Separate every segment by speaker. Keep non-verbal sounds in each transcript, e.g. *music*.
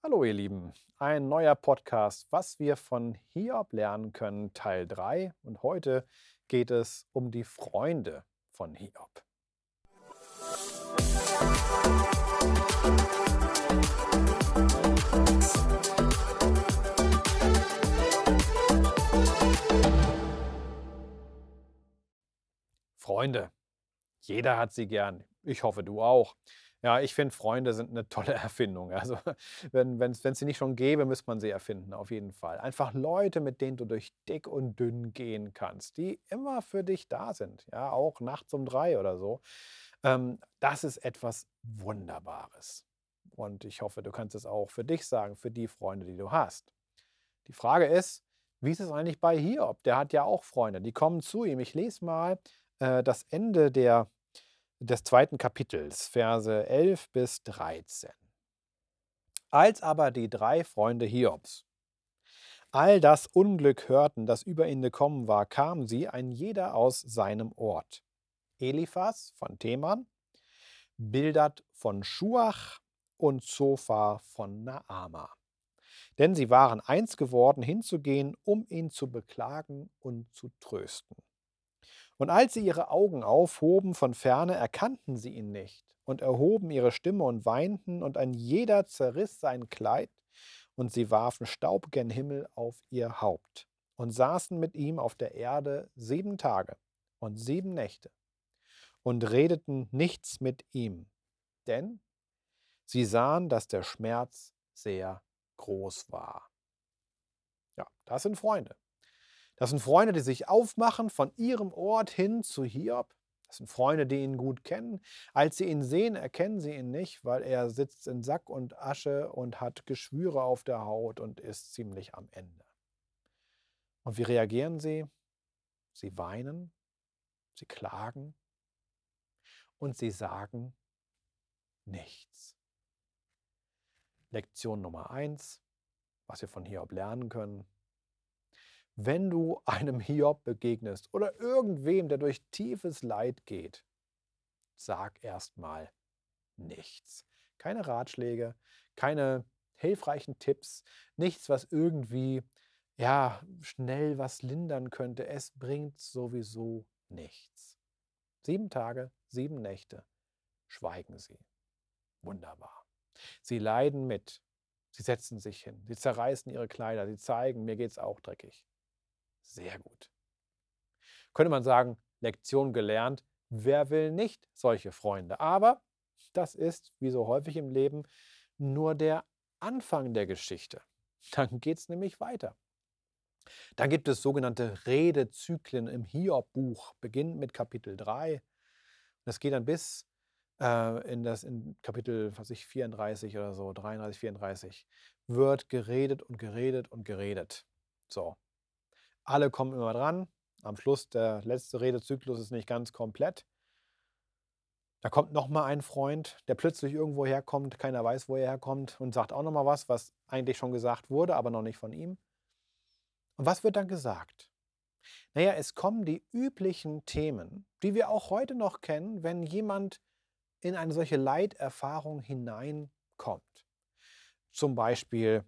Speaker 1: Hallo ihr Lieben, ein neuer Podcast, was wir von Hiob lernen können, Teil 3. Und heute geht es um die Freunde von Hiob. Freunde. Jeder hat sie gern. Ich hoffe, du auch. Ja, ich finde, Freunde sind eine tolle *laughs* Erfindung. Also, wenn es sie nicht schon gäbe, müsste man sie erfinden, auf jeden Fall. Einfach Leute, mit denen du durch dick und dünn gehen kannst, die immer für dich da sind. Ja, auch nachts um drei oder so. Ähm, das ist etwas Wunderbares. Und ich hoffe, du kannst es auch für dich sagen, für die Freunde, die du hast. Die Frage ist, wie ist es eigentlich bei Hiob? Der hat ja auch Freunde, die kommen zu ihm. Ich lese mal äh, das Ende der, des zweiten Kapitels, Verse 11 bis 13. Als aber die drei Freunde Hiobs all das Unglück hörten, das über ihn gekommen war, kamen sie, ein jeder aus seinem Ort. Eliphas von Theman, Bildad von Schuach und Zophar von Naama. Denn sie waren eins geworden, hinzugehen, um ihn zu beklagen und zu trösten. Und als sie ihre Augen aufhoben von ferne, erkannten sie ihn nicht und erhoben ihre Stimme und weinten, und ein jeder zerriss sein Kleid, und sie warfen Staub gen Himmel auf ihr Haupt und saßen mit ihm auf der Erde sieben Tage und sieben Nächte und redeten nichts mit ihm, denn sie sahen, dass der Schmerz sehr groß war. Ja, das sind Freunde. Das sind Freunde, die sich aufmachen von ihrem Ort hin zu Hiob. Das sind Freunde, die ihn gut kennen. Als sie ihn sehen, erkennen sie ihn nicht, weil er sitzt in Sack und Asche und hat Geschwüre auf der Haut und ist ziemlich am Ende. Und wie reagieren sie? Sie weinen, sie klagen und sie sagen nichts. Lektion Nummer eins, was wir von Hiob lernen können wenn du einem Hiob begegnest oder irgendwem, der durch tiefes Leid geht, sag erstmal nichts. Keine Ratschläge, keine hilfreichen Tipps, nichts, was irgendwie ja, schnell was lindern könnte. Es bringt sowieso nichts. Sieben Tage, sieben Nächte schweigen sie. Wunderbar. Sie leiden mit. Sie setzen sich hin. Sie zerreißen ihre Kleider. Sie zeigen, mir geht es auch dreckig. Sehr gut. Könnte man sagen, Lektion gelernt. Wer will nicht solche Freunde? Aber das ist, wie so häufig im Leben, nur der Anfang der Geschichte. *laughs* Dann geht es nämlich weiter. Dann gibt es sogenannte Redezyklen im Hiob-Buch, beginnt mit Kapitel 3. Das geht dann bis äh, in das in Kapitel was ich, 34 oder so, 33, 34, wird geredet und geredet und geredet. So, alle kommen immer dran. Am Schluss, der letzte Redezyklus ist nicht ganz komplett. Da kommt nochmal ein Freund, der plötzlich irgendwo herkommt, keiner weiß, wo er herkommt und sagt auch nochmal was, was eigentlich schon gesagt wurde, aber noch nicht von ihm. Und was wird dann gesagt? Naja, es kommen die üblichen Themen, die wir auch heute noch kennen, wenn jemand in eine solche Leiterfahrung hineinkommt. Zum Beispiel,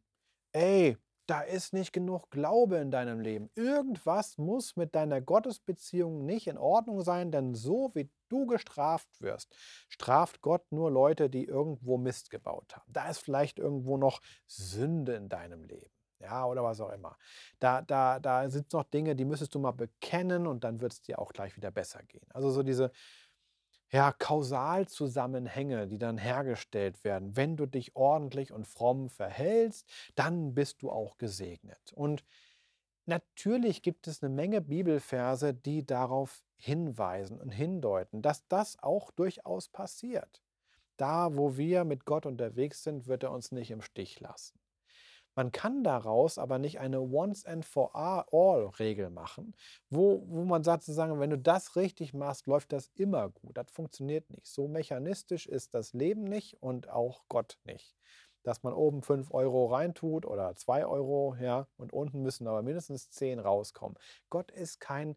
Speaker 1: ey, da ist nicht genug Glaube in deinem Leben. Irgendwas muss mit deiner Gottesbeziehung nicht in Ordnung sein, denn so wie du gestraft wirst, straft Gott nur Leute, die irgendwo Mist gebaut haben. Da ist vielleicht irgendwo noch Sünde in deinem Leben. Ja, oder was auch immer. Da, da, da sind noch Dinge, die müsstest du mal bekennen und dann wird es dir auch gleich wieder besser gehen. Also so diese, ja, Kausalzusammenhänge, die dann hergestellt werden. Wenn du dich ordentlich und fromm verhältst, dann bist du auch gesegnet. Und natürlich gibt es eine Menge Bibelverse, die darauf hinweisen und hindeuten, dass das auch durchaus passiert. Da, wo wir mit Gott unterwegs sind, wird er uns nicht im Stich lassen. Man kann daraus aber nicht eine Once and for all Regel machen, wo, wo man sagt, sozusagen, wenn du das richtig machst, läuft das immer gut. Das funktioniert nicht. So mechanistisch ist das Leben nicht und auch Gott nicht. Dass man oben 5 Euro reintut oder 2 Euro, ja, und unten müssen aber mindestens 10 rauskommen. Gott ist kein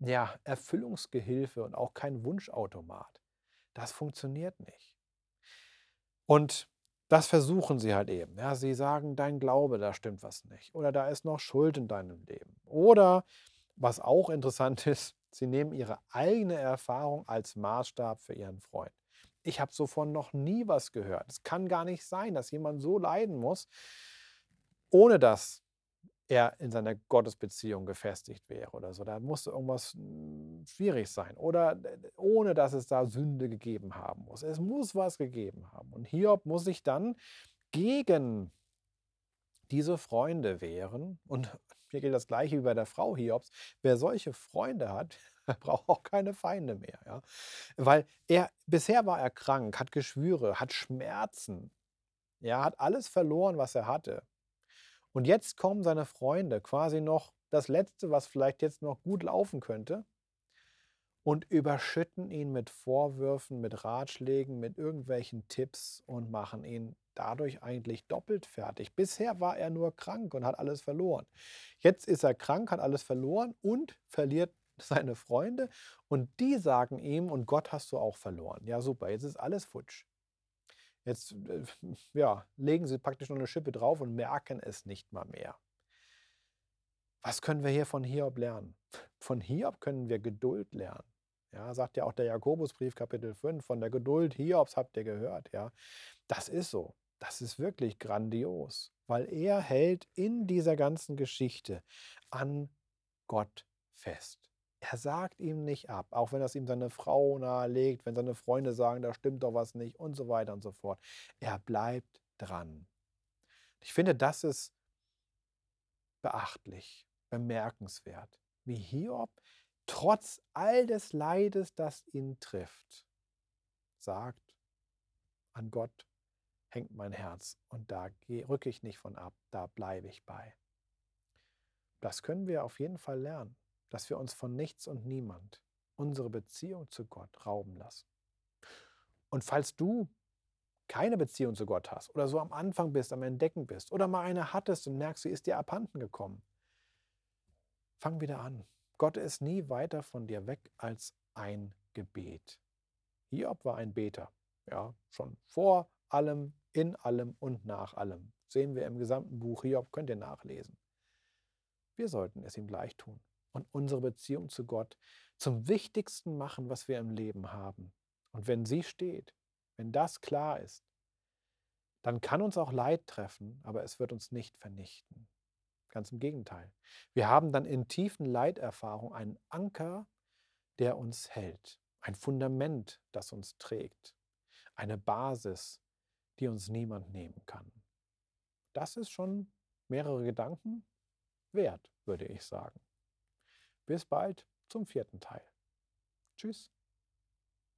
Speaker 1: ja, Erfüllungsgehilfe und auch kein Wunschautomat. Das funktioniert nicht. Und das versuchen sie halt eben. Ja, sie sagen, dein Glaube, da stimmt was nicht. Oder da ist noch Schuld in deinem Leben. Oder, was auch interessant *laughs* ist, sie nehmen ihre eigene Erfahrung als Maßstab für ihren Freund. Ich habe so von noch nie was gehört. Es kann gar nicht sein, dass jemand so leiden muss, ohne dass er in seiner Gottesbeziehung gefestigt wäre oder so. Da musste irgendwas hm, schwierig sein. Oder ohne dass es da Sünde gegeben haben muss. Es muss was gegeben haben. Und Hiob muss sich dann gegen diese Freunde wehren. Und *laughs* hier gilt das Gleiche wie bei der Frau Hiobs. Wer solche Freunde hat, *laughs* braucht auch keine Feinde mehr. Ja? Weil er, bisher war er krank, hat Geschwüre, hat Schmerzen. Er hat alles verloren, was er hatte. Und jetzt kommen seine Freunde, quasi noch das Letzte, was vielleicht jetzt noch gut laufen könnte, und überschütten ihn mit Vorwürfen, mit Ratschlägen, mit irgendwelchen Tipps und machen ihn dadurch eigentlich doppelt fertig. Bisher war er nur krank und hat alles verloren. Jetzt ist er krank, hat alles verloren und verliert *laughs* seine Freunde und die sagen ihm, und Gott hast du auch verloren. Ja, super, jetzt ist alles futsch. Jetzt äh, *laughs* ja, legen sie praktisch noch eine Schippe drauf und merken es nicht mal mehr. Was können wir hier von Hiob lernen? Von Hiob können wir Geduld lernen. Ja, sagt ja auch der Jakobusbrief Kapitel 5, von der Geduld Hiobs habt ihr gehört. Ja, das ist so. Das ist wirklich grandios, weil er hält in dieser ganzen Geschichte an Gott fest. Er sagt ihm nicht ab, auch wenn das ihm seine Frau nahelegt, wenn seine Freunde sagen, da stimmt doch was nicht und so weiter und so fort. Er bleibt dran. Ich finde, das ist beachtlich, bemerkenswert, wie Hiob trotz all des Leides, das ihn trifft, sagt, an Gott hängt mein Herz und da rücke ich nicht von ab, da bleibe ich bei. Das können wir auf jeden Fall lernen dass wir uns von nichts und niemand unsere Beziehung zu Gott rauben lassen. Und falls du keine Beziehung zu Gott hast oder so am Anfang bist, am Entdecken bist oder mal eine hattest und merkst, sie ist dir abhanden gekommen, fang wieder an. Gott ist nie weiter von dir weg als ein Gebet. Hiob war ein Beter, ja, schon vor allem, in allem und nach allem. Sehen wir im gesamten Buch Hiob, könnt ihr nachlesen. Wir sollten es ihm gleich tun und unsere Beziehung zu Gott zum Wichtigsten machen, was wir im Leben haben. Und wenn sie steht, wenn das klar ist, dann kann uns auch Leid treffen, aber es wird uns nicht vernichten. Ganz im Gegenteil. Wir haben dann in tiefen Leiterfahrungen einen Anker, der uns hält, ein Fundament, das uns trägt, eine Basis, die uns niemand nehmen kann. Das ist schon mehrere Gedanken wert, würde ich sagen. Bis bald zum vierten Teil. Tschüss.